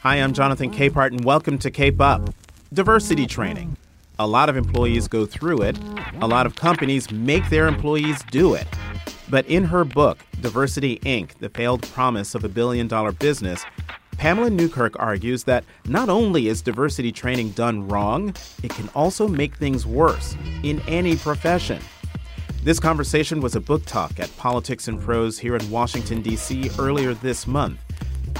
Hi, I'm Jonathan Capehart, and welcome to Cape Up. Diversity training. A lot of employees go through it, a lot of companies make their employees do it. But in her book, Diversity Inc., The Failed Promise of a Billion Dollar Business, Pamela Newkirk argues that not only is diversity training done wrong, it can also make things worse in any profession. This conversation was a book talk at Politics and Prose here in Washington, D.C. earlier this month.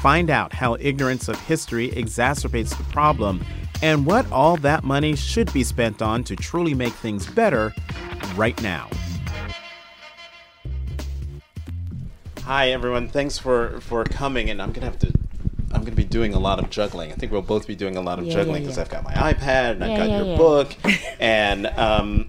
Find out how ignorance of history exacerbates the problem and what all that money should be spent on to truly make things better right now. Hi everyone, thanks for for coming, and I'm gonna have to. I'm gonna be doing a lot of juggling. I think we'll both be doing a lot of Yeah, juggling because yeah. I've got my iPad and I've got yeah, your yeah. book, and um,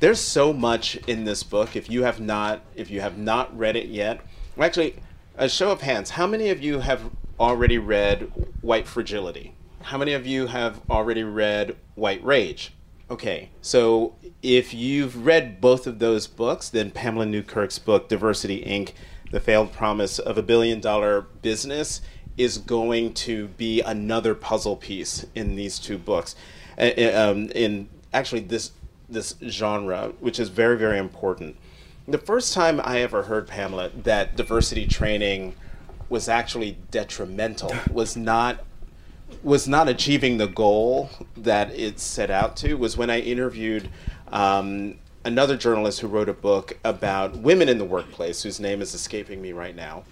there's so much in this book. If you have not, if you have not read it yet, well, actually, a show of hands, how many of you have already read White Fragility? How many of you have already read White Rage? Okay, so if you've read both of those books, then Pamela Newkirk's book, Diversity Inc., The Failed Promise of a Billion Dollar Business, is going to be another puzzle piece in these two books. Uh, in actually this this genre, which is very very important. The first time I ever heard Pamela that diversity training was actually detrimental was not was not achieving the goal that it set out to was when I interviewed um, another journalist who wrote a book about women in the workplace, whose name is escaping me right now.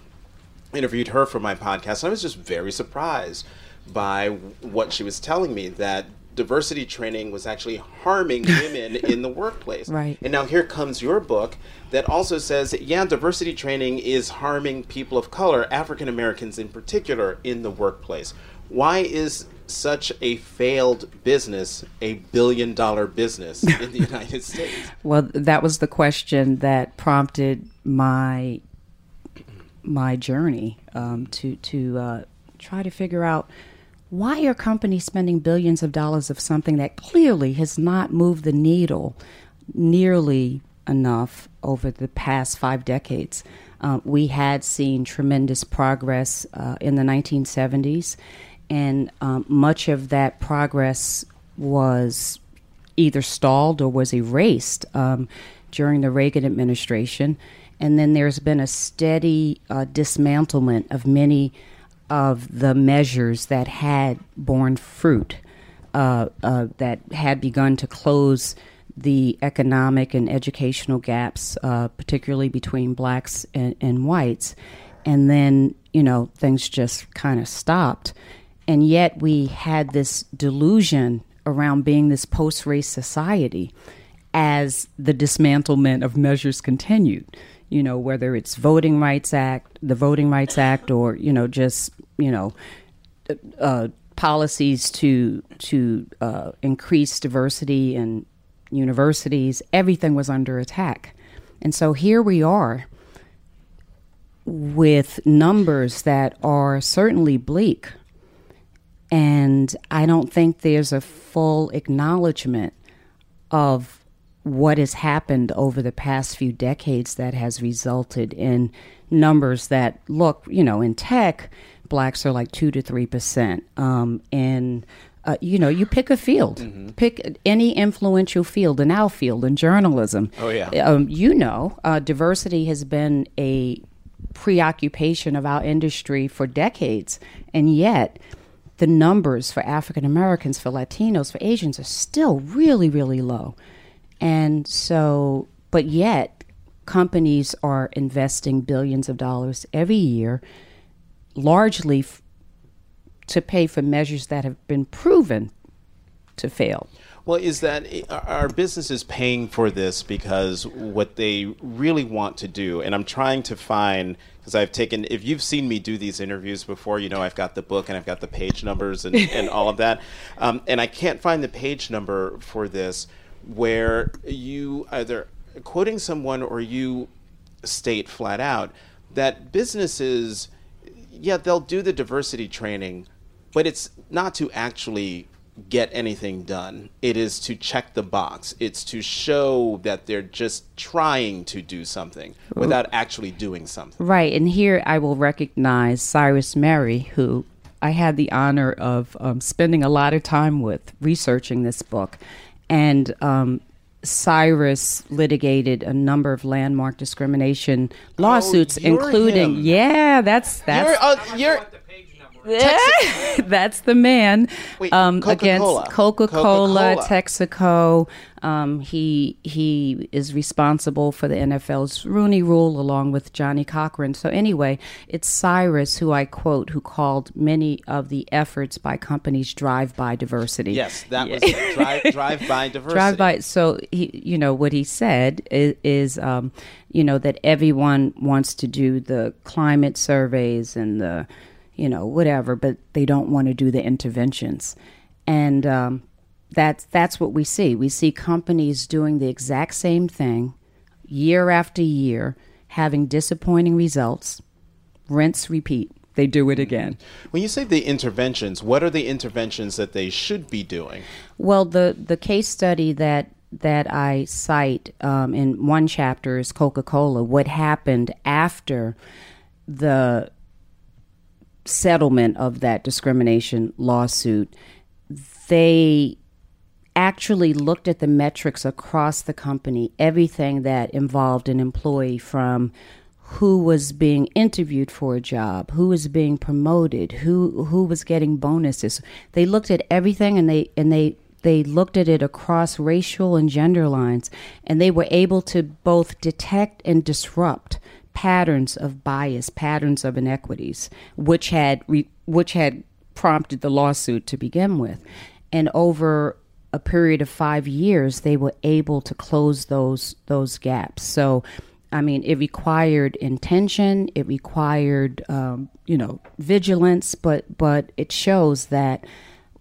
Interviewed her for my podcast, and I was just very surprised by what she was telling me that diversity training was actually harming women in the workplace. Right. And now here comes your book that also says, yeah, diversity training is harming people of color, African Americans in particular, in the workplace. Why is such a failed business a billion dollar business in the United States? Well, that was the question that prompted my my journey um, to to uh, try to figure out why are companies spending billions of dollars of something that clearly has not moved the needle nearly enough over the past five decades. Uh, we had seen tremendous progress uh, in the 1970s, and um, much of that progress was either stalled or was erased um, during the Reagan administration. And then there's been a steady uh, dismantlement of many of the measures that had borne fruit, uh, uh, that had begun to close the economic and educational gaps, uh, particularly between blacks and, and whites. And then, you know, things just kind of stopped. And yet we had this delusion around being this post race society as the dismantlement of measures continued. You know, whether it's Voting Rights Act, the Voting Rights Act, or, you know, just, you know, uh, policies to to uh, increase diversity in universities, everything was under attack. And so here we are with numbers that are certainly bleak. And I don't think there's a full acknowledgement of what has happened over the past few decades that has resulted in numbers that look, you know, in tech, blacks are like two to three percent. Um, and uh, you know, you pick a field, pick any influential field, in our field, in journalism. Oh, yeah. Um, you know, uh, diversity has been a preoccupation of our industry for decades, and yet the numbers for African Americans, for Latinos, for Asians are still really, really low. And so, but yet, companies are investing billions of dollars every year, largely f- to pay for measures that have been proven to fail. Well, is that are businesses paying for this because what they really want to do? And I'm trying to find because I've taken. If you've seen me do these interviews before, you know I've got the book and I've got the page numbers and, and all of that. Um, and I can't find the page number for this where you either quoting someone or you state flat out that businesses, yeah, they'll do the diversity training, but it's not to actually get anything done. It is to check the box. It's to show that they're just trying to do something without actually doing something. Right. And here I will recognize Cyrus Mehri, who I had the honor of um, spending a lot of time with researching this book. And um, Cyrus litigated a number of landmark discrimination lawsuits, Oh, including him. yeah, that's that's You're, uh, you're that's the man Wait, um, Coca-Cola. against Coca-Cola, Coca-Cola. Texaco. Um, he he is responsible for the NFL's Rooney Rule along with Johnnie Cochran. So anyway, it's Cyrus who I quote who called many of the efforts by companies drive by diversity. yes, that was drive drive by diversity. drive by. So he, you know, what he said is, is um, you know, that everyone wants to do the climate surveys and the, you know, whatever, but they don't want to do the interventions, and um, that's that's what we see. We see companies doing the exact same thing, year after year, having disappointing results. Rinse, repeat. They do it again. When you say the interventions, what are the interventions that they should be doing? Well, the the case study that that I cite um, in one chapter is Coca Cola. What happened after the settlement of that discrimination lawsuit? They actually looked at the metrics across the company, everything that involved an employee from who was being interviewed for a job, who was being promoted, who who was getting bonuses. They looked at everything and they and they they looked at it across racial and gender lines and they were able to both detect and disrupt patterns of bias, patterns of inequities, which had re, which had prompted the lawsuit to begin with. And over a period of 5 years they were able to close those those gaps. So I mean, it required intention. It required, um, you know, vigilance. But but it shows that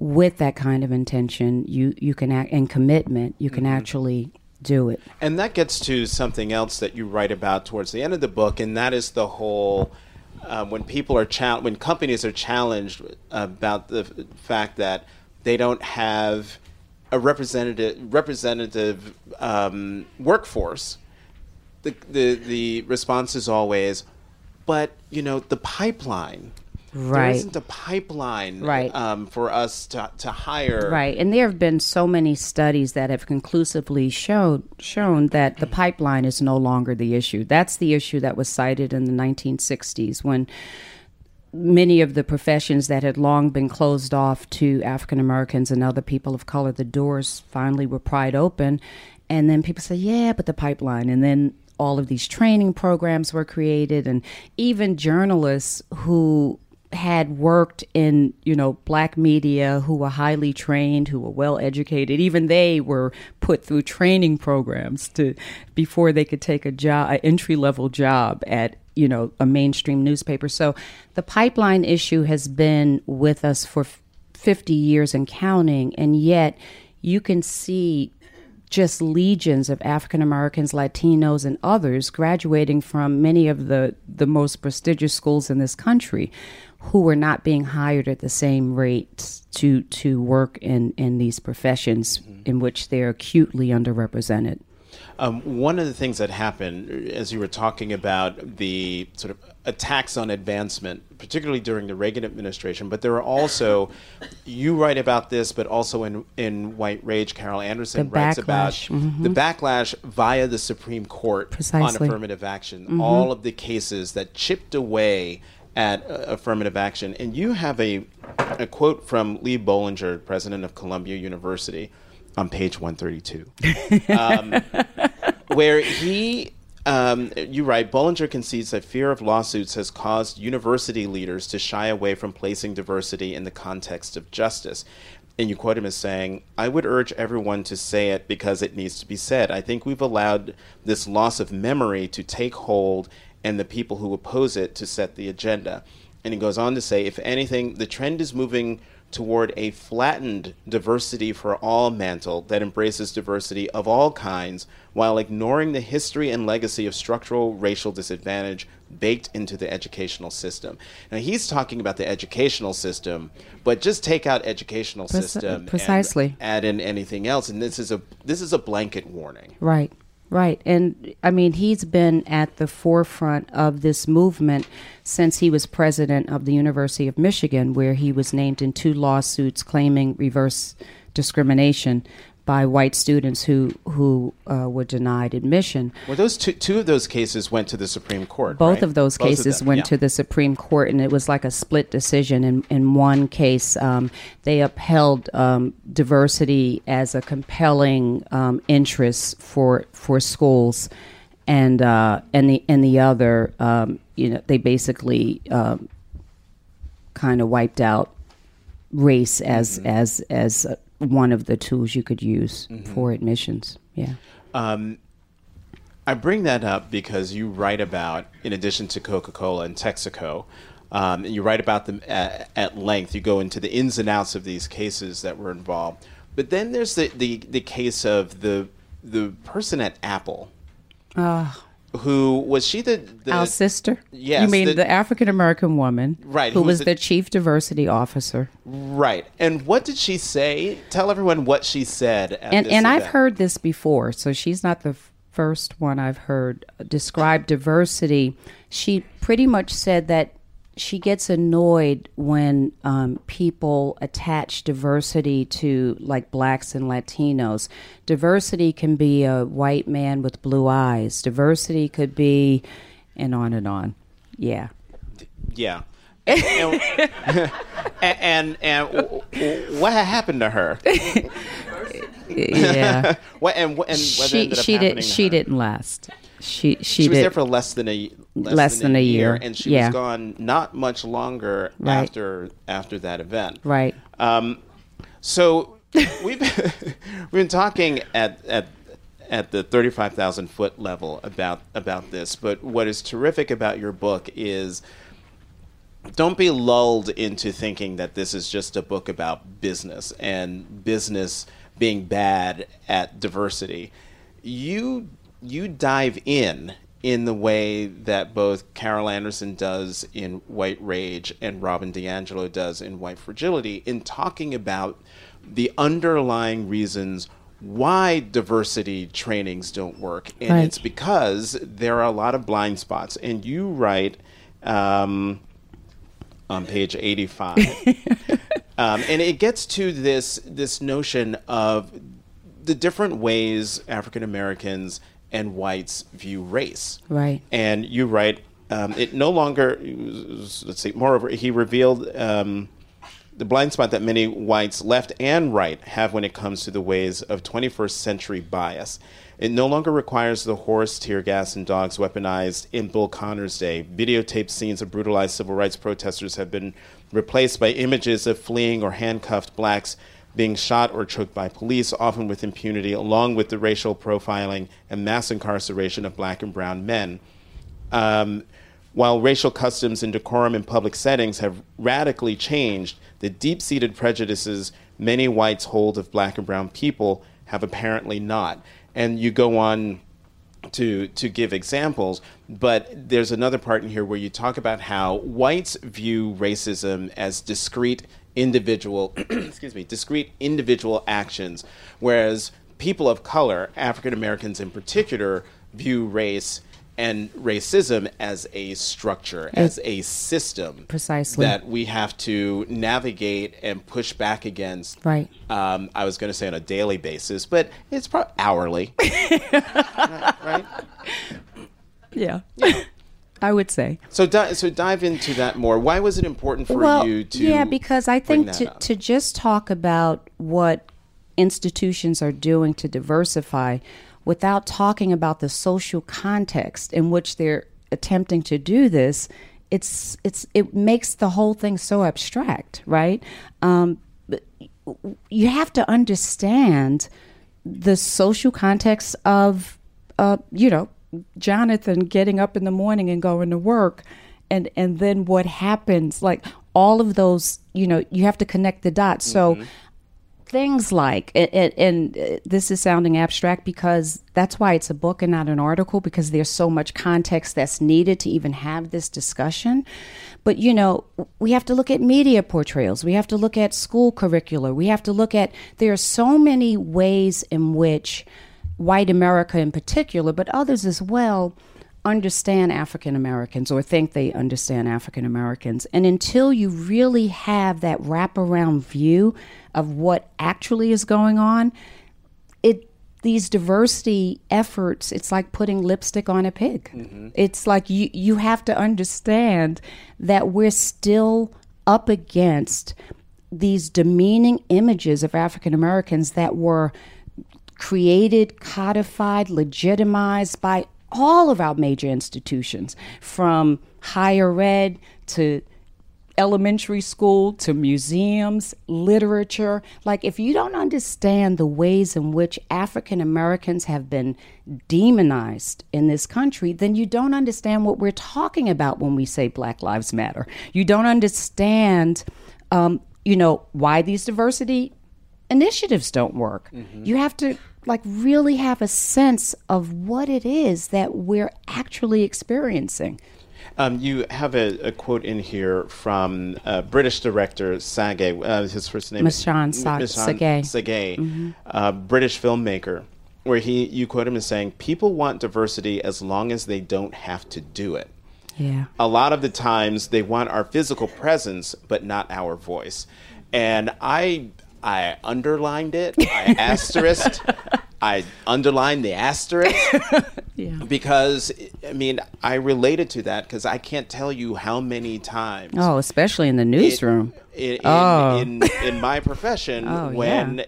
with that kind of intention, you you can act and commitment, you can actually do it. And that gets to something else that you write about towards the end of the book, and that is the whole uh, when people are when companies are challenged about the fact that they don't have a representative representative um, workforce. The, the the response is always, but you know the pipeline. There Right. isn't a pipeline Right. um, for us to, to hire. Right, and there have been so many studies that have conclusively showed shown that the pipeline is no longer the issue. That's the issue that was cited in the 1960s when many of the professions that had long been closed off to African Americans and other people of color, the doors finally were pried open, and then people say, "Yeah, but the pipeline," and then all of these training programs were created, and even journalists who had worked in you know black media who were highly trained who were well educated even they were put through training programs to before they could take a job an entry level job at you know a mainstream newspaper. So the pipeline issue has been with us for 50 years and counting and yet you can see just legions of African Americans, Latinos, and others graduating from many of the, the most prestigious schools in this country who were not being hired at the same rate to, to work in, in these professions in which they're acutely underrepresented. Um, one of the things that happened, as you were talking about the sort of attacks on advancement, particularly during the Reagan administration, but there are also, you write about this, but also in, in White Rage, Carol Anderson The writes about backlash, mhm. the backlash via the Supreme Court Precisely. on affirmative action, all of the cases that chipped away at uh, affirmative action. And you have a, a quote from Lee Bollinger, president of Columbia University, on page 132 where he um, you write Bollinger concedes that fear of lawsuits has caused university leaders to shy away from placing diversity in the context of justice. And you quote him as saying, I would urge everyone to say it because it needs to be said. I think we've allowed this loss of memory to take hold and the people who oppose it to set the agenda. And he goes on to say, if anything, the trend is moving toward a flattened diversity for all mantle that embraces diversity of all kinds while ignoring the history and legacy of structural racial disadvantage, baked into the educational system. Now he's talking about the educational system, but just take out educational Preci- system precisely. and add in anything else, and this is a this is a blanket warning. Right, right. And I mean, he's been at the forefront of this movement since he was president of the University of Michigan, where he was named in two lawsuits claiming reverse discrimination by white students who who uh, were denied admission. Well, those two two of those cases went to the Supreme Court. Both right? of those Both cases them, went yeah. to the Supreme Court, and it was like a split decision. In in one case, um, they upheld um, diversity as a compelling um, interest for for schools, and uh, and the and the other, um, you know, they basically um, kind of wiped out race as Mm-hmm. as as uh, one of the tools you could use Mm-hmm. for admissions. Yeah. Um, I bring that up because you write about, in addition to Coca Cola and Texaco, um, you write about them at, at length. You go into the ins and outs of these cases that were involved. But then there's the, the, the case of the the person at Apple, who was she the, the Our sister? yes, You mean the- the, African American woman. Right, Who, who was the- the, chief diversity officer. right? And what did she say? Tell everyone what she said. At And and I've heard this before, so she's not the first one I've heard describe diversity. She pretty much said that she gets annoyed when um, people attach diversity to like blacks and Latinos. Diversity can be a white man with blue eyes. Diversity could be, and on and on. Yeah. Yeah. and, and and what happened to her? Yeah. What and, and she she did she her? didn't last. She she, She was did there for less than a less, Less than a year. and she Yeah. was gone not much longer Right. after after that event. right. Um, so we've we've been talking at at at the thirty five thousand foot level about about this, but what is terrific about your book is don't be lulled into thinking that this is just a book about business and business being bad at diversity. You you dive in in the way that both Carol Anderson does in White Rage and Robin DiAngelo does in White Fragility in talking about the underlying reasons why diversity trainings don't work. And Right. it's because there are a lot of blind spots. And you write um, on page 85. um, and it gets to this this notion of the different ways African Americans and whites view race. Right. And you write, um, it no longer, let's see, moreover, he revealed um, the blind spot that many whites, left and right, have when it comes to the ways of 21st century bias. It no longer requires the horse, tear gas, and dogs weaponized in Bull Connor's day. Videotaped scenes of brutalized civil rights protesters have been replaced by images of fleeing or handcuffed blacks being shot or choked by police, often with impunity, along with the racial profiling and mass incarceration of black and brown men. Um, while racial customs and decorum in public settings have radically changed, the deep seated prejudices many whites hold of black and brown people have apparently not. And you go on to to give examples, but there's another part in here where you talk about how whites view racism as discrete individual excuse me, discrete individual actions, whereas people of color, African Americans in particular, view race and racism as a structure, as a system Precisely. that we have to navigate and push back against. Right. Um, I was going to say on a daily basis, but it's probably hourly. right? Yeah. I would say. So, di- so dive into that more. Why was it important for well, you to? yeah, because I think to, up? to just talk about what institutions are doing to diversify without talking about the social context in which they're attempting to do this, it's it's it makes the whole thing so abstract, right? Um, but you have to understand the social context of, uh, you know, Jonathan getting up in the morning and going to work, and and then what happens, like all of those, you know, you have to connect the dots. So things like and, and, and uh, this is sounding abstract because that's why it's a book and not an article because there's so much context that's needed to even have this discussion. But you know we have to look at media portrayals. We have to look at school curricula. We have to look at there are so many ways in which white america in particular but others as well understand African Americans or think they understand African Americans. And until you really have that wraparound view of what actually is going on, it these diversity efforts, it's like putting lipstick on a pig. Mm-hmm. It's like you you have to understand that we're still up against these demeaning images of African Americans that were created, codified, legitimized by all of our major institutions, from higher ed to elementary school to museums, literature. Like, if you don't understand the ways in which African Americans have been demonized in this country, then you don't understand what we're talking about when we say Black Lives Matter. You don't understand, um, you know, why these diversity initiatives don't work. Mm-hmm. You have to like really have a sense of what it is that we're actually experiencing. Um, you have a, a, quote in here from uh, British director Sage. Uh, his first name is Sage. Sage, mm-hmm. uh, British filmmaker, where he you quote him as saying, "People want diversity as long as they don't have to do it." Yeah. A lot of the times they want our physical presence, but not our voice. And I I underlined it. I asterisked. I underlined the asterisk yeah. because I mean I related to that because I can't tell you how many times. Oh, especially in the newsroom. In, in, oh. in, in my profession, oh, when yeah.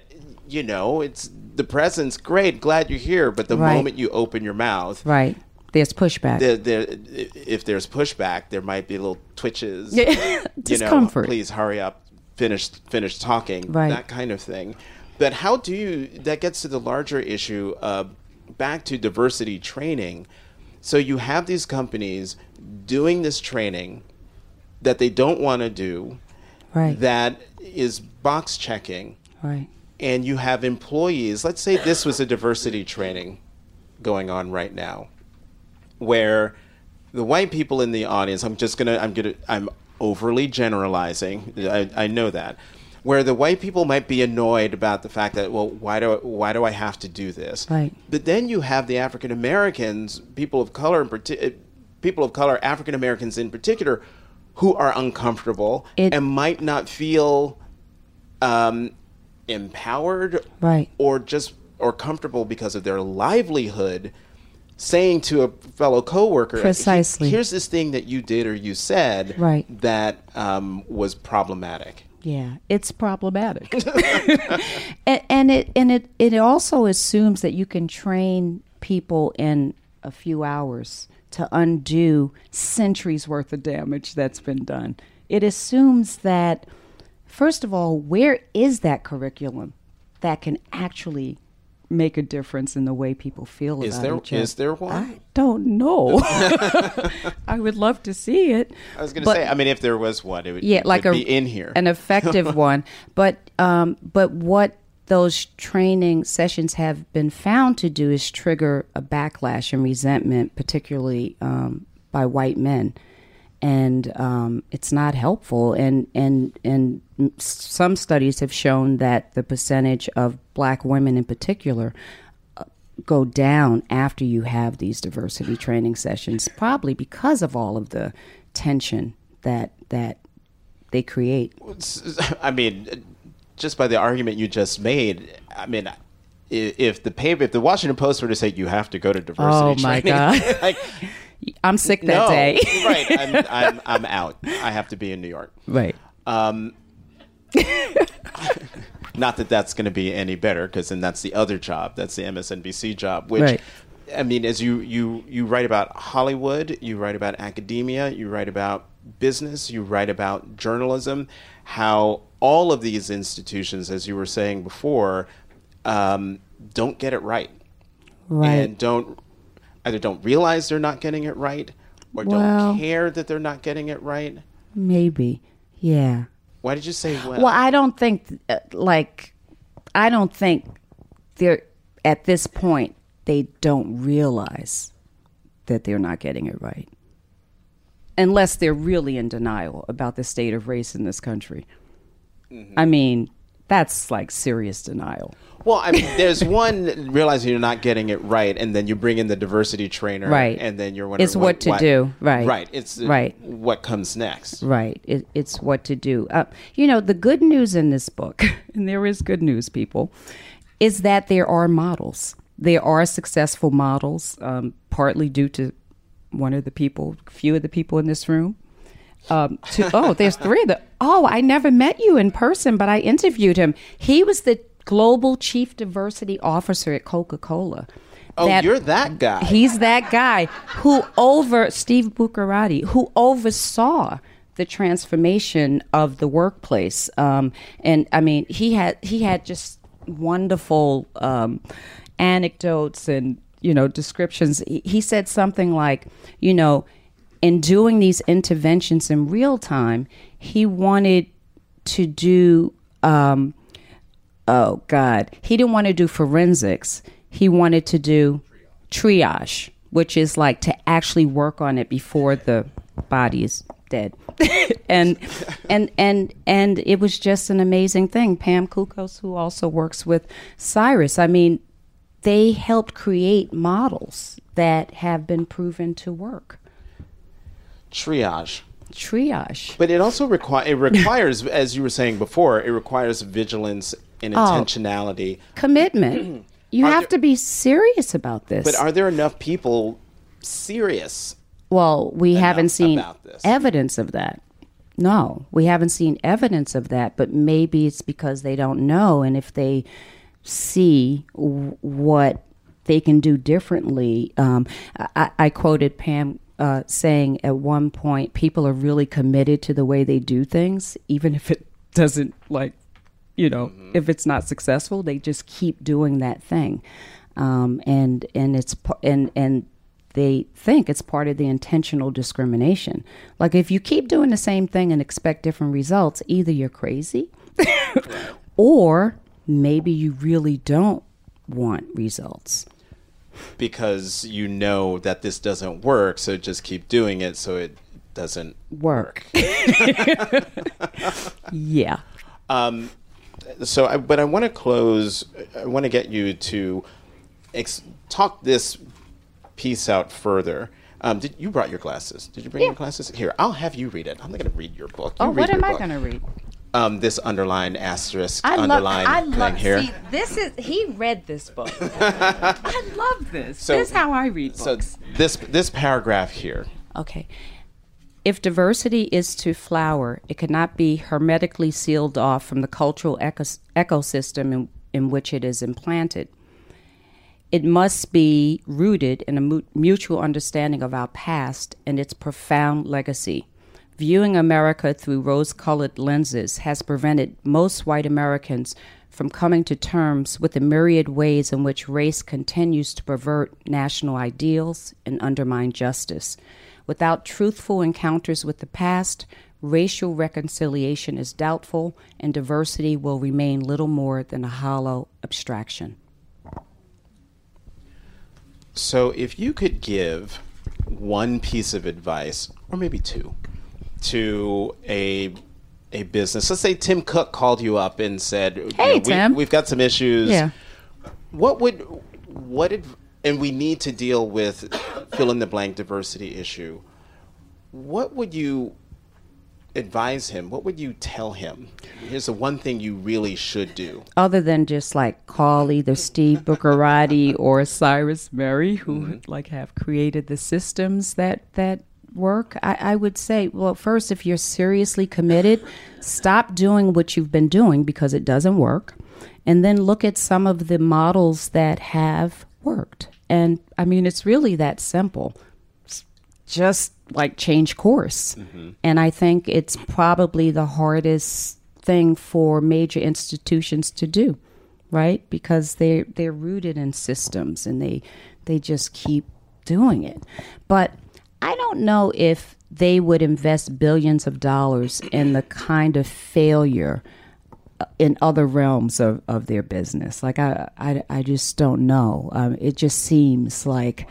you know it's the presence. Great, glad you're here, but the right. moment you open your mouth, right. There's pushback. There, there, if there's pushback, there might be little twitches. Discomfort. You know, please hurry up finish finish talking, right. that kind of thing. But how do you? That gets to the larger issue. of back to diversity training. So you have these companies doing this training that they don't want to do. Right. That is box checking. Right. And you have employees. Let's say this was a diversity training going on right now, where the white people in the audience. I'm just gonna. I'm gonna. I'm overly generalizing. I, I know that. Where the white people might be annoyed about the fact that, well, why do why do I have to do this? Right. But then you have the African Americans, people of color, in people of color, African Americans in particular, who are uncomfortable it, and might not feel um, empowered, right, or just or comfortable because of their livelihood saying to a fellow coworker, precisely, here's this thing that you did or you said, right. that um, was problematic. Yeah, it's problematic, and, and, it and it it also assumes that you can train people in a few hours to undo centuries worth of damage that's been done. It assumes that, first of all, where is that curriculum that can actually make a difference in the way people feel is about there, each other. Is there one? I don't know. I would love to see it. I was going to say, I mean, if there was one, it would, yeah, like a, be in here, an effective one. But um, but what those training sessions have been found to do is trigger a backlash and resentment, particularly um, by white men and um, it's not helpful. And and and some studies have shown that the percentage of Black women, in particular, uh, go down after you have these diversity training sessions, probably because of all of the tension that that they create. I mean, just by the argument you just made, I mean if the paper, if the Washington Post were to say you have to go to diversity oh my training, god, like, I'm sick that no, day. right, I'm, I'm, I'm out. I have to be in New York. Right. Um, not that that's going to be any better, because then that's the other job. That's the MSNBC job, which. Right. I mean, as you, you, you write about Hollywood, you write about academia, you write about business, you write about journalism, how all of these institutions, as you were saying before, um, don't get it right. Right. And don't either don't realize they're not getting it right or well, don't care that they're not getting it right. Maybe. Yeah. Why did you say well? Well, I don't think uh, like I don't think they're at this point they don't realize that they're not getting it right. Unless they're really in denial about the state of race in this country. I mean, that's like serious denial. Well, I mean, there's one realizing you're not getting it right, and then you bring in the diversity trainer, Right. And then you're wondering It's what to do, right. Right. It's Right. What comes next? Right. It, it's what to do. Uh, you know, the good news in this book, and there is good news, people, is that there are models. There are successful models, um, partly due to one of the people, few of the people in this room. Um, to, oh, there's three of them. Oh, I never met you in person, but I interviewed him. He was the global chief diversity officer at Coca Cola. Oh, you're that guy. He's that guy who over Steve Bucherati, who oversaw the transformation of the workplace. Um, and I mean, he had he had just wonderful um, anecdotes and you know descriptions. He, he said something like, you know, in doing these interventions in real time, he wanted to do. Um, oh God, he didn't want to do forensics. He wanted to do triage, which is like to actually work on it before the body is dead. and and and and it was just an amazing thing. Pam Coukos, who also works with Cyrus, I mean, they helped create models that have been proven to work. Triage. Triage. But it also require it requires, as you were saying before, it requires vigilance and intentionality. Commitment. You Are have there- to be serious about this. But are there enough people serious? Well, we haven't seen evidence of that. No, we haven't seen evidence of that, but maybe it's because they don't know. And if they see w- what they can do differently, um, I, I quoted Pam uh, saying at one point, people are really committed to the way they do things, even if it doesn't like you know if it's not successful they just keep doing that thing. Um, and and it's and and they think it's part of the intentional discrimination. Like if you keep doing the same thing and expect different results either you're crazy or maybe you really don't want results Because you know that this doesn't work, so just keep doing it so it doesn't work yeah Um, so, I, but I want to close. I want to get you to ex- talk this piece out further. Um, did you brought your glasses? Did you bring your glasses? Here, I'll have you read it. I'm not going to read your book. You oh what am i going to read Um, this underline asterisk I love, underline I thing love, here. see, this is, he read this book. I love this. So- this is how I read so books. this this paragraph here. Okay. If diversity is to flower, it cannot be hermetically sealed off from the cultural ecos- ecosystem in, in which it is implanted. It must be rooted in a mu- mutual understanding of our past and its profound legacy. Viewing America through rose colored lenses has prevented most white Americans from coming to terms with the myriad ways in which race continues to pervert national ideals and undermine justice. Without truthful encounters with the past, racial reconciliation is doubtful and diversity will remain little more than a hollow abstraction. So, if you could give one piece of advice, or maybe two, to a a business, let's say Tim Cook called you up and said, you Hey, we, Tim. we've got some issues. Yeah. What would what and we need to deal with fill in the blank diversity issue. What would you advise him? What would you tell him? Here's the one thing you really should do. other than just like call either Steve Bucherati or Cyrus Mehri, who mm-hmm. like have created the systems that that work, I, I would say, well, first, if you're seriously committed, stop doing what you've been doing because it doesn't work, and then look at some of the models that have worked. And I mean, it's really that simple just like change course. Mm-hmm. And I think it's probably the hardest thing for major institutions to do, right? Because they they're rooted in systems and they they just keep doing it. But I don't know if they would invest billions of dollars in the kind of failure in other realms of, of their business. Like I, I, I just don't know. Um, it just seems like,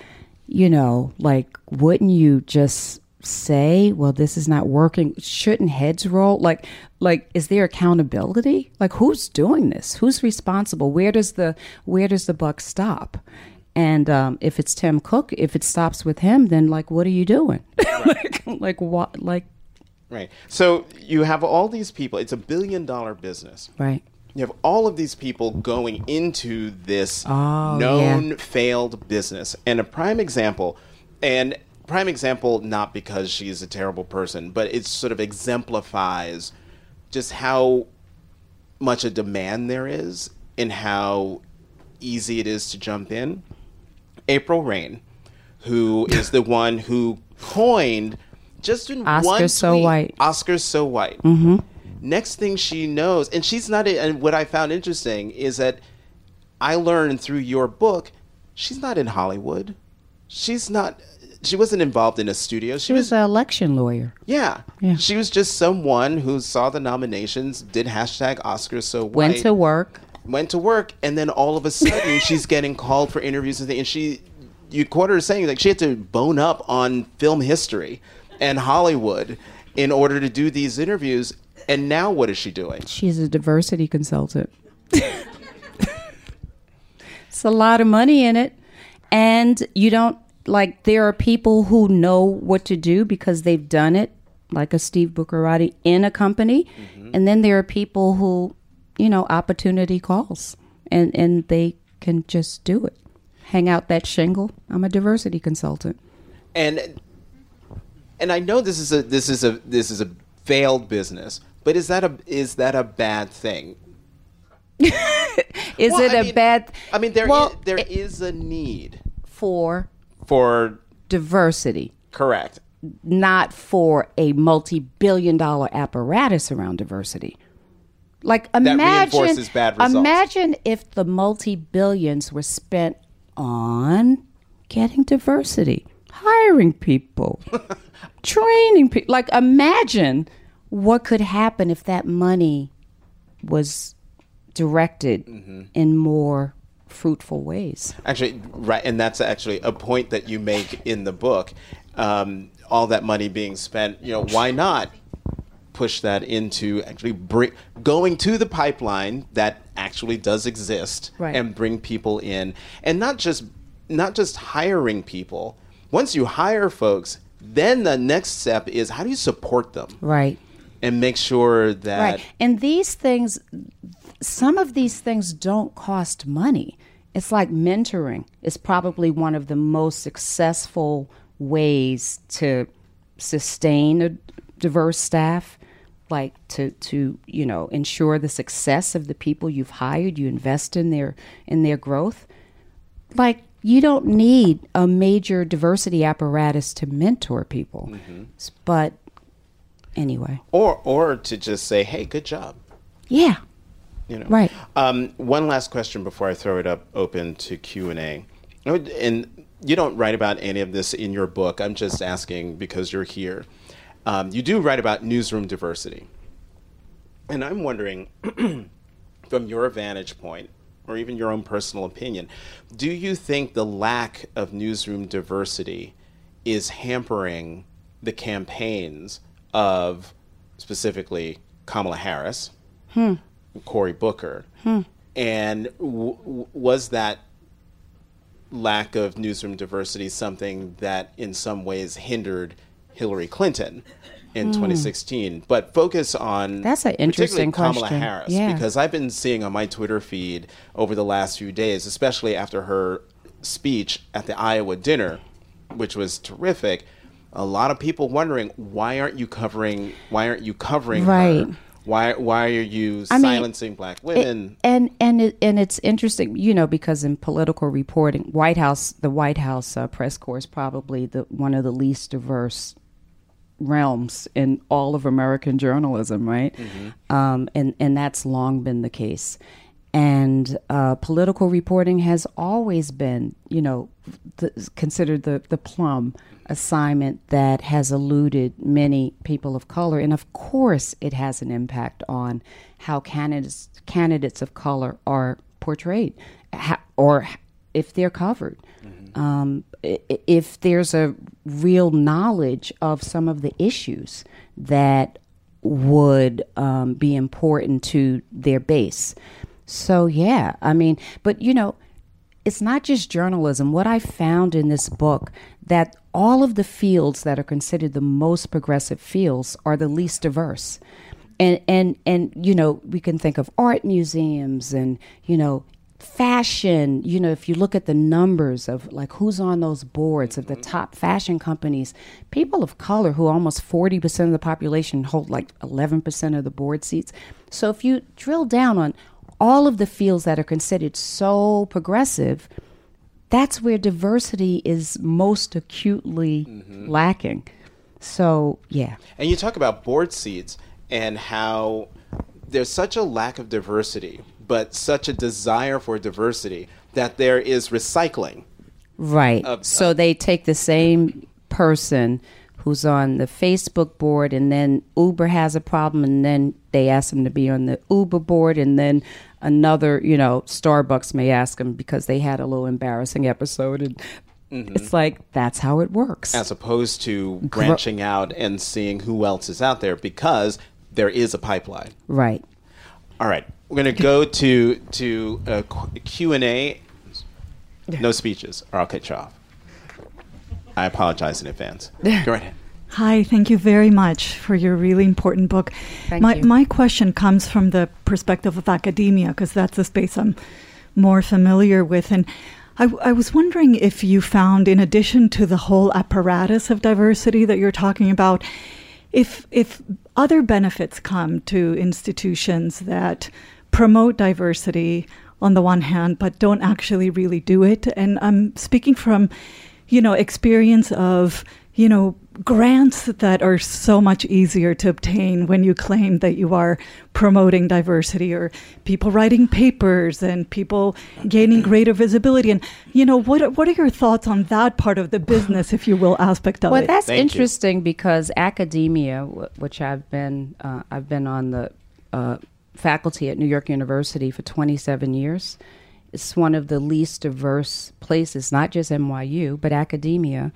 you know, like wouldn't you just say, well, this is not working? Shouldn't heads roll? Like, like is there accountability? Like who's doing this? Who's responsible? Where does the where does the buck stop? And um, if it's Tim Cook, if it stops with him, then like, what are you doing? like, like what? Like, Right. So you have all these people. It's a billion dollar business. right? You have all of these people going into this Oh, known yeah. failed business. And a prime example, and prime example not because she's a terrible person, but it sort of exemplifies just how much a demand there is and how easy it is to jump in. April Reign, who is the one who coined just in Oscar one So tweet, White. Oscar's so white. Mm-hmm. Next thing she knows, and she's not. And what I found interesting is that I learned through your book, she's not in Hollywood. She's not. She wasn't involved in a studio. She She was an election lawyer. yeah. Yeah. She was just someone who saw the nominations, did hashtag Oscars so white, Went to work. Went to work, and then all of a sudden she's getting called for interviews and things. And she, you quote her saying like she had to bone up on film history and Hollywood in order to do these interviews. And now what is she doing? She's a diversity consultant. it's a lot of money in it. And you don't like there are people who know what to do because they've done it, like a Steve Bucherati in a company. Mm-hmm. And then there are people who, you know, opportunity calls and, and they can just do it. Hang out that shingle. I'm a diversity consultant. And and I know this is a this is a this is a failed business, but is that a is that a bad thing? Is Well, it I a mean- bad I mean, there well, is- there it- is a need for for diversity? correct. not for a multi-billion dollar apparatus around diversity. Like imagine reinforces bad results. imagine if the multi-billions were spent on getting diversity, hiring people, training people. Like imagine what could happen if that money was directed Mm-hmm. in more fruitful ways. Actually, right, and that's actually a point that you make in the book. Um, all that money being spent, you know, why not push that into actually bring going to the pipeline that actually does exist Right. and bring people in, and not just not just hiring people. Once you hire folks, then the next step is how do you support them Right. and make sure that Right. And these things, some of these things don't cost money. It's like mentoring. It's probably one of the most successful ways to sustain a diverse staff like to to you know ensure the success of the people you've hired you invest in their in their growth like you don't need a major diversity apparatus to mentor people S- but anyway or or to just say, hey, good job. yeah you know. Right. Um, one last question before I throw it up open to Q and A, and you don't write about any of this in your book. I'm just asking because you're here. Um, you do write about newsroom diversity, and I'm wondering, from your vantage point, or even your own personal opinion, do you think the lack of newsroom diversity is hampering the campaigns of specifically Kamala Harris? Cory Booker. And w- w- was that lack of newsroom diversity something that in some ways hindered Hillary Clinton in 2016? But focus on. That's an interesting Kamala question. Harris Yeah. because I've been seeing on my Twitter feed over the last few days, especially after her speech at the Iowa dinner, which was terrific. A lot of people wondering why aren't you covering why aren't you covering Right. her? Why why are you I mean, silencing black women? and and it, and it's interesting, you know, because in political reporting, White House, the White House uh, press corps is probably the one of the least diverse realms in all of American journalism, right? Um, and and that's long been the case. and uh, political reporting has always been, you know, the, considered the, the plum assignment that has eluded many people of color. And of course, it has an impact on how candidates, candidates of color are portrayed or if they're covered. Mm-hmm. Um, if there's a real knowledge of some of the issues that would um, be important to their base. So, yeah, I mean, but you know, it's not just journalism. What I found in this book that all of the fields that are considered the most progressive fields are the least diverse. And and and you know, we can think of art museums and, you know, fashion, you know, if you look at the numbers of like who's on those boards of the mm-hmm. top fashion companies, people of color who almost 40% of the population hold like 11% of the board seats. So if you drill down on all of the fields that are considered so progressive, that's where diversity is most acutely mm-hmm. lacking. So, yeah. And you talk about board seats and how there's such a lack of diversity, but such a desire for diversity that there is recycling. Right. Of, so they take the same person who's on the Facebook board, and then Uber has a problem, and then they ask them to be on the Uber board, and then another, you know, Starbucks may ask them because they had a little embarrassing episode, and mm-hmm. it's like that's how it works. As opposed to branching out and seeing who else is out there because there is a pipeline. Right. All right, we're going to go to to uh, a Q and A. No speeches, or I'll cut you off. I apologize in advance. Go right ahead. Hi, thank you very much for your really important book. Thank my, you. my question comes from the perspective of academia, because that's a space I'm more familiar with. And I, I, was wondering if you found, in addition to the whole apparatus of diversity that you're talking about, if, if other benefits come to institutions that promote diversity on the one hand, but don't actually really do it. And I'm speaking from, you know, experience of, you know, grants that are so much easier to obtain when you claim that you are promoting diversity or people writing papers and people gaining greater visibility and you know what are, what are your thoughts on that part of the business if you will aspect of well, it well that's Thank interesting you. because academia which I've been uh, I've been on the uh, faculty at New York University for 27 years it's one of the least diverse places not just NYU but academia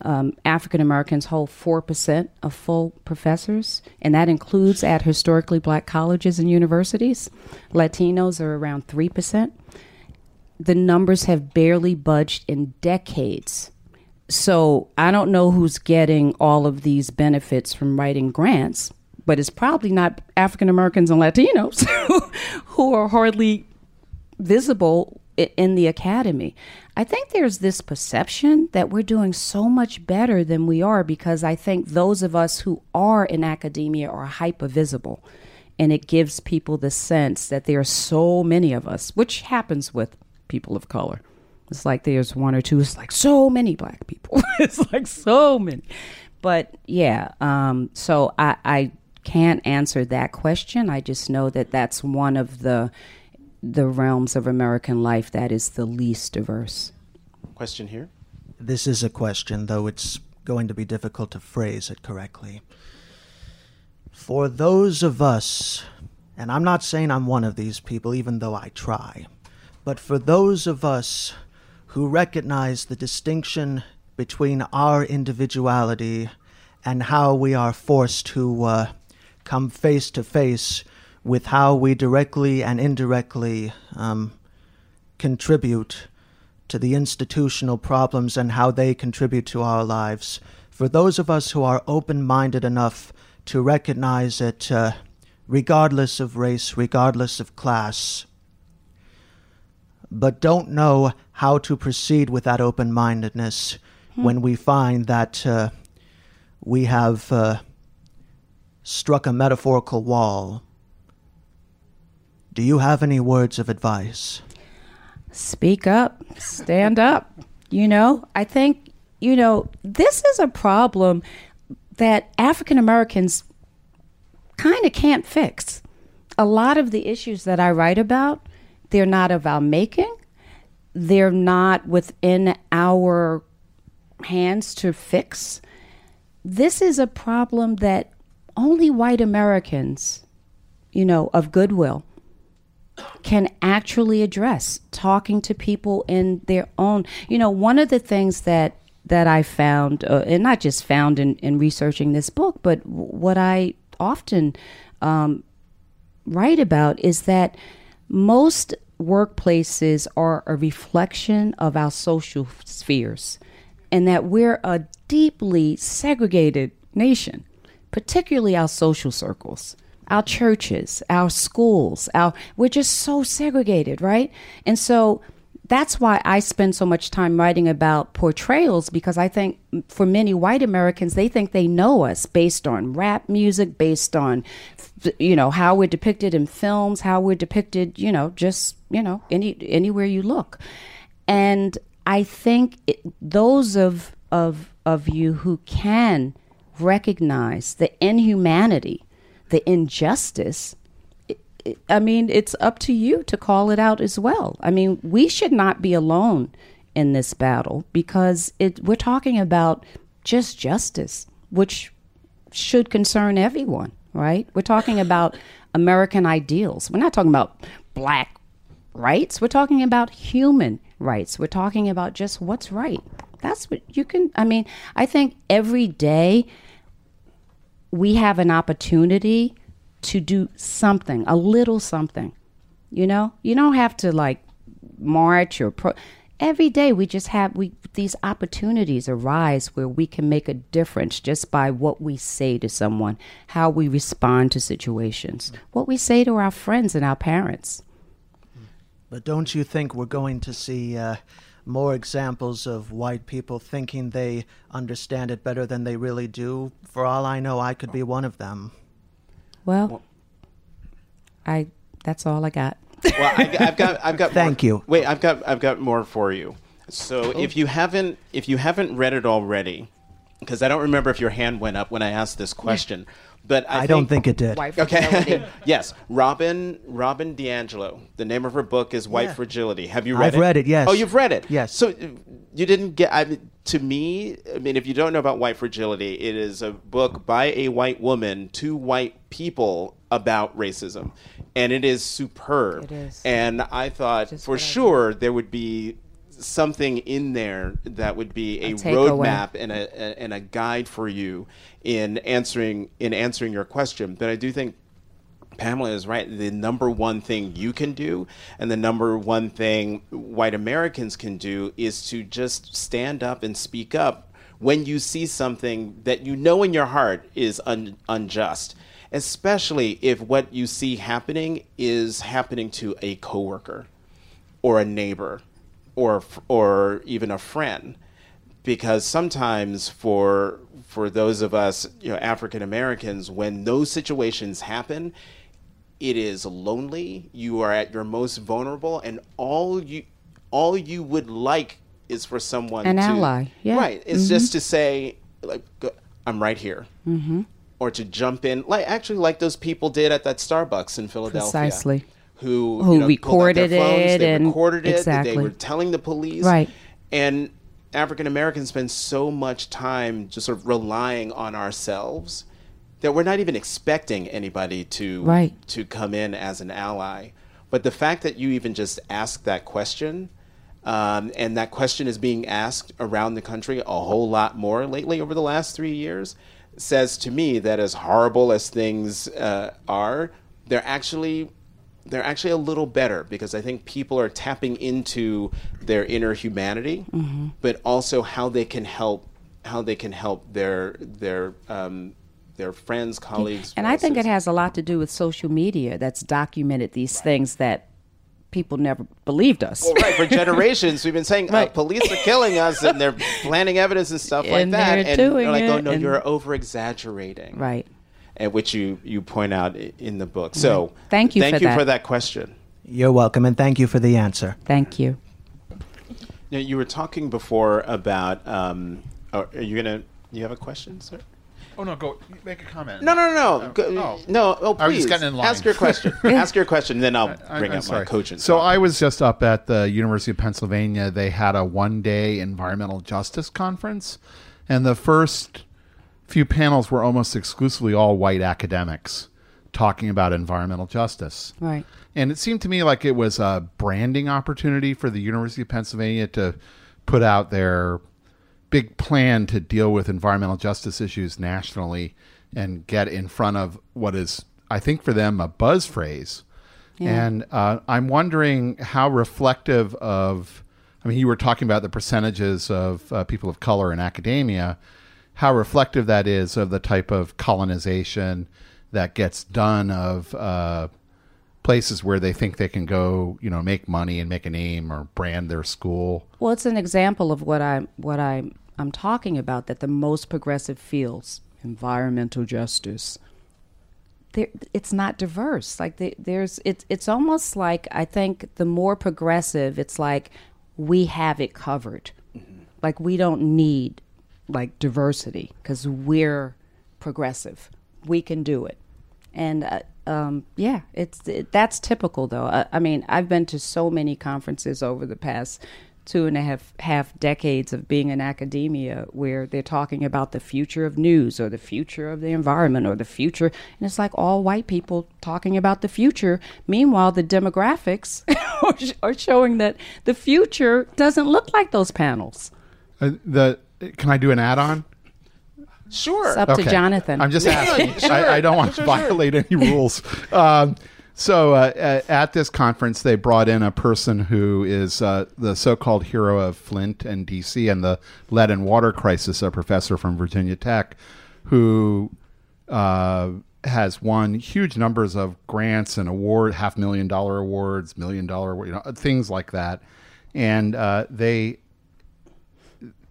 um, African Americans hold 4% of full professors, and that includes at historically black colleges and universities. Latinos are around 3%. The numbers have barely budged in decades. So I don't know who's getting all of these benefits from writing grants, but it's probably not African Americans and Latinos who are hardly visible in the academy. I think there's this perception that we're doing so much better than we are because I think those of us who are in academia are hyper visible. And it gives people the sense that there are so many of us, which happens with people of color. It's like there's one or two, it's like so many black people. it's like so many. But yeah, um, so I, I can't answer that question. I just know that that's one of the the realms of American life that is the least diverse. Question here. This is a question, though it's going to be difficult to phrase it correctly. For those of us, and I'm not saying I'm one of these people, even though I try, but for those of us who recognize the distinction between our individuality and how we are forced to uh, come face to face with how we directly and indirectly um, contribute to the institutional problems and how they contribute to our lives. For those of us who are open minded enough to recognize it, uh, regardless of race, regardless of class, but don't know how to proceed with that open mindedness hmm. when we find that uh, we have uh, struck a metaphorical wall do you have any words of advice? Speak up, stand up. You know, I think, you know, this is a problem that African Americans kind of can't fix. A lot of the issues that I write about they're not of our making. They're not within our hands to fix. This is a problem that only white Americans, you know, of goodwill can actually address talking to people in their own. You know one of the things that that i found uh, and not just found in, in researching this book but what i often um, write about is that most workplaces are a reflection of our social spheres and that we're a deeply segregated nation particularly our social circles our churches, our schools, our we're just so segregated, right? And so that's why I spend so much time writing about portrayals because I think for many white Americans they think they know us based on rap music, based on you know how we're depicted in films, how we're depicted, you know, just you know any anywhere you look, and I think it, those of of of you who can recognize the inhumanity the injustice, I mean, it's up to you to call it out as well. I mean, we should not be alone in this battle because it, we're talking about just justice, which should concern everyone, right? We're talking about American ideals. We're not talking about black rights. We're talking about human rights. We're talking about just what's right. That's what you can, I mean, I think every day we have an opportunity to do something, a little something. You know, you don't have to like march or pro. Every day we just have we these opportunities arise where we can make a difference just by what we say to someone, how we respond to situations, what we say to our friends and our parents. But don't you think we're going to see uh, more examples of white people thinking they understand it better than they really do. For all I know, I could be one of them. Well, I that's all I got. well, I, have got I've got Thank more. you. Wait, I've got I've got more for you. So oh. if you haven't if you haven't read it already, because I don't remember if your hand went up when I asked this question. But I, I think, don't think it did. okay. yes, Robin Robin DiAngelo. The name of her book is White yeah. Fragility. Have you read I've it? I've read it. Yes. Oh, you've read it. Yes. So uh, you didn't get. I mean, to me, I mean, if you don't know about White Fragility, it is a book by a white woman to white people about racism, and it is superb. It is. And I thought Just for sure there would be something in there that would be a, a roadmap and a, a, and a guide for you in answering in answering your question. But I do think Pamela is right. The number one thing you can do, and the number one thing white Americans can do, is to just stand up and speak up when you see something that you know in your heart is un- unjust, especially if what you see happening is happening to a coworker or a neighbor or or even a friend. Because sometimes for for those of us you know African Americans when those situations happen it is lonely. You are at your most vulnerable and all you all you would like is for someone an to, ally. Yeah. Right. It's mm-hmm. just to say like I'm right here. Mm-hmm. or to jump in like actually like those people did at that Starbucks in Philadelphia. Precisely who who you know, recorded phones, it they and recorded it. exactly. They were telling the police. Right. And African Americans spend so much time just sort of relying on ourselves that we're not even expecting anybody to right. to come in as an ally. But the fact that you even just ask that question, um, and that question is being asked around the country a whole lot more lately over the last three years, says to me that as horrible as things uh, are, they're actually they're actually a little better because I think people are tapping into their inner humanity, mm-hmm. but also how they can help how they can help their their um, their friends, colleagues. And I think it has a lot to do with social media that's documented these right. things that people never believed us. Well, right. For generations, we've been saying uh, right. uh, police are killing us and they're planting evidence and stuff and like that. and they're like, oh, no, you're over exaggerating. Right and which you you point out in the book. So thank you. Thank for you that. for that question. You're welcome, and thank you for the answer. Thank you. Now, you were talking before about. Um, oh, are you gonna? You have a question, sir? Oh no, go make a comment. No, no, no, no. Go, oh. no. Oh, I was please just getting in line. ask your question. ask your question, then I'll I- bring I'm up my sorry. coaching. So I was just up at the University of Pennsylvania. They had a one-day environmental justice conference, and the first few panels were almost exclusively all white academics talking about environmental justice. Right. And it seemed to me like it was a branding opportunity for the University of Pennsylvania to put out their big plan to deal with environmental justice issues nationally and get in front of what is, I think, for them, a buzz phrase. And uh, I'm wondering how reflective of, I mean, you were talking about the percentages of uh, people of color in academia, how reflective that is of the type of colonization that gets done of uh, places where they think they can go, you know, make money and make a name or brand their school. Well, it's an example of what I what I I'm talking about. That the most progressive fields, environmental justice, there, it's not diverse. Like the, there's, it's it's almost like I think the more progressive, it's like we have it covered. Like we don't need like diversity because we're progressive. We can do it, and uh, um, yeah, it's it, that's typical though. I, I mean, I've been to so many conferences over the past two and a half half decades of being in academia where they're talking about the future of news or the future of the environment or the future and it's like all white people talking about the future meanwhile the demographics are showing that the future doesn't look like those panels Uh, the can I do an add-on? sure. it's up to jonathan I'm just asking. Sure. I, I don't want to Sure, sure. violate any rules. Um, so uh, at, at this conference, they brought in a person who is uh, the so-called hero of Flint and D.C. and the lead and water crisis, a professor from Virginia Tech, who uh, has won huge numbers of grants and award, half million dollar awards, million dollar, you know, things like that, and uh, they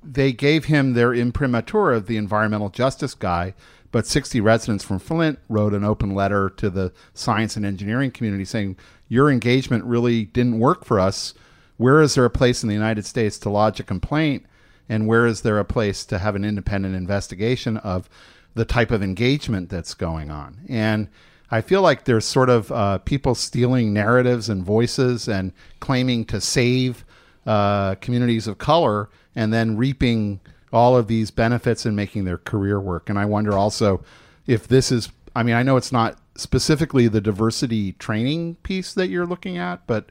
they gave him their imprimatur of the environmental justice guy, but 60 residents from Flint wrote an open letter to the science and engineering community saying, Your engagement really didn't work for us. Where is there a place in the United States to lodge a complaint? And where is there a place to have an independent investigation of the type of engagement that's going on? And I feel like there's sort of uh, people stealing narratives and voices and claiming to save uh, communities of color and then reaping all of these benefits and making their career work. And I wonder also if this is, I mean, I know it's not specifically the diversity training piece that you're looking at, but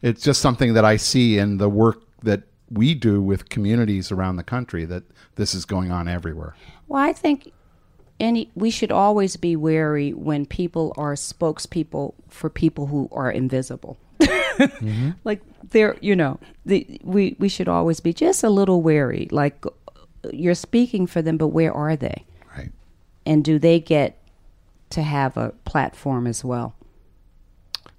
it's just something that I see in the work that we do with communities around the country that this is going on everywhere. Well, I think any we should always be wary when people are spokespeople for people who are invisible. Like they're, you know, the, we we should always be just a little wary. Like you're speaking for them, but where are they? Right. And do they get to have a platform as well?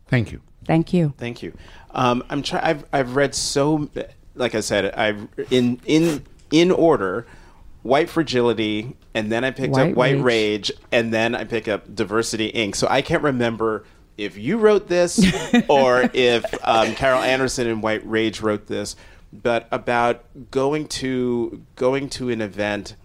Thank you. Thank you. Thank you. Um, I'm try- I've I've read so like I said I've in in in order white fragility and then I picked White up white Rage. rage. and then I picked up diversity inc. So I can't remember if you wrote this or if um, Carol Anderson and White Rage wrote this, but about going to going to an event.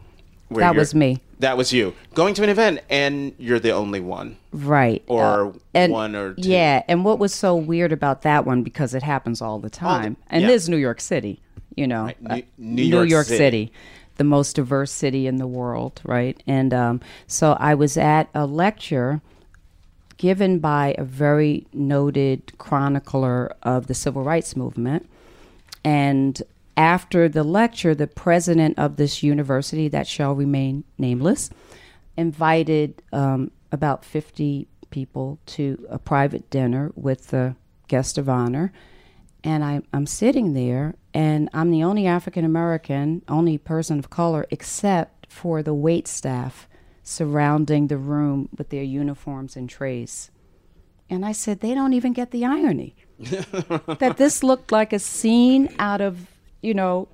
Where That was me. That was you going to an event and you're the only one. Right. Uh, Or and- one or two. Yeah, and what was so weird about that one because it happens all the time, and yeah. it is New York City, you know, Right. uh, New- New York City. City, the most diverse city in the world, right? And um, so I was at a lecture given by a very noted chronicler of the civil rights movement, and after the lecture, the president of this university that shall remain nameless invited um, about 50 people to a private dinner with the guest of honor. And I, I'm sitting there, and I'm the only African American, only person of color, except for the wait staff surrounding the room with their uniforms and trays. And I said, they don't even get the irony that this looked like a scene out of, you know,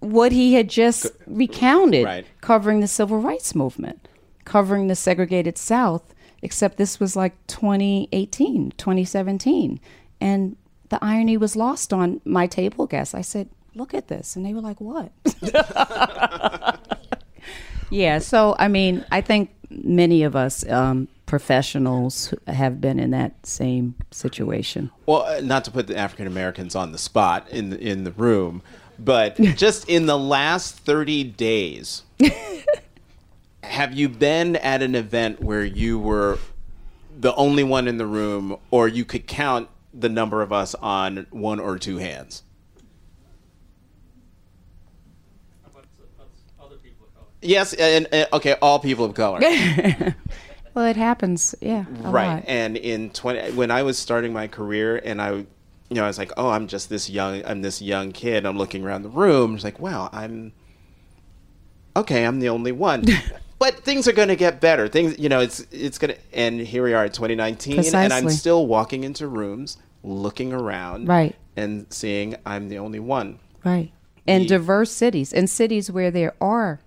what he had just recounted Right. covering the civil rights movement, covering the segregated South, except this was like 2018, 2017. And the irony was lost on my table guests. I said, Look at this. And they were like, What? Yeah, so I mean, I think many of us um, professionals have been in that same situation. Well, uh, not to put the African Americans on the spot in the, in the room, but just in the last 30 days, have you been at an event where you were the only one in the room or you could count the number of us on one or two hands? Yes, and, and okay, all people of color. Well, it happens, yeah, right lot. and in 20 when i was starting my career and i you know i was like oh i'm just this young i'm this young kid i'm looking around the room it's like wow i'm okay i'm the only one but things are going to get better things you know it's it's going to and here we are at 2019 and i'm still walking into rooms looking around Right. and seeing i'm the only one Right. And The- diverse cities, and cities where there are,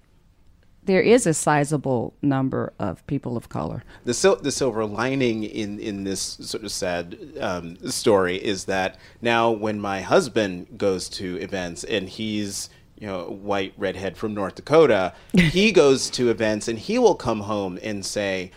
there is a sizable number of people of color. the sil- the silver lining in in this sort of sad um, story is that now when my husband goes to events and he's you know white redhead from North Dakota, he goes to events and he will come home and say.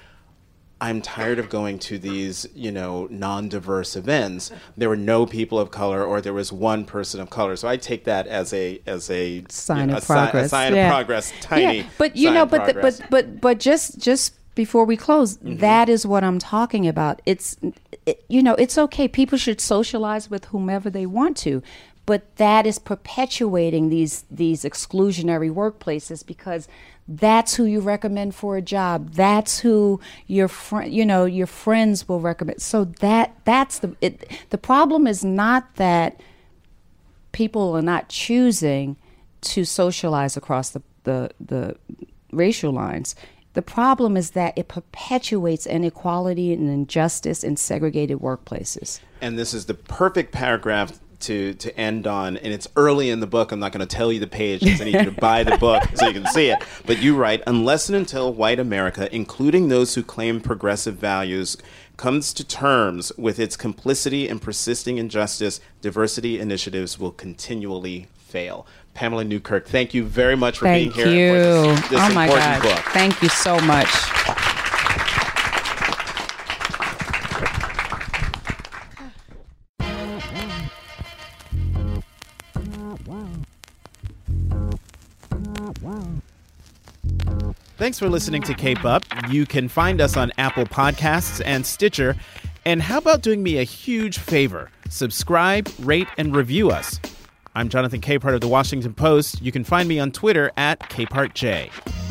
I'm tired of going to these, you know, non-diverse events. There were no people of color, or there was one person of color. So I take that as a as a Sign you know, of a si- a progress. sign Yeah. of progress. Tiny, Yeah, but you know, but the, but but but just just before we close, Mm-hmm. that is what I'm talking about. It's it, you know, it's okay. People should socialize with whomever they want to, but that is perpetuating these these exclusionary workplaces because that's who you recommend for a job. That's who your friend, you know, your friends will recommend. So that that's the it, the problem is not that people are not choosing to socialize across the, the, the racial lines. The problem is that it perpetuates inequality and injustice in segregated workplaces. and this is the perfect paragraph to to end on and it's early in the book i'm not going to tell you the page because i need you to buy the book so you can see it but you write unless and until white america including those who claim progressive values comes to terms with its complicity and persisting injustice diversity initiatives will continually fail pamela newkirk thank you very much for Thank being here Thank you. for this, this oh my God. book Thank you so much. Thanks for listening to Cape Up. You can find us on Apple Podcasts and Stitcher. And how about doing me a huge favor? Subscribe, rate, and review us. I'm Jonathan Capehart of the Washington Post. You can find me on Twitter at CapehartJ.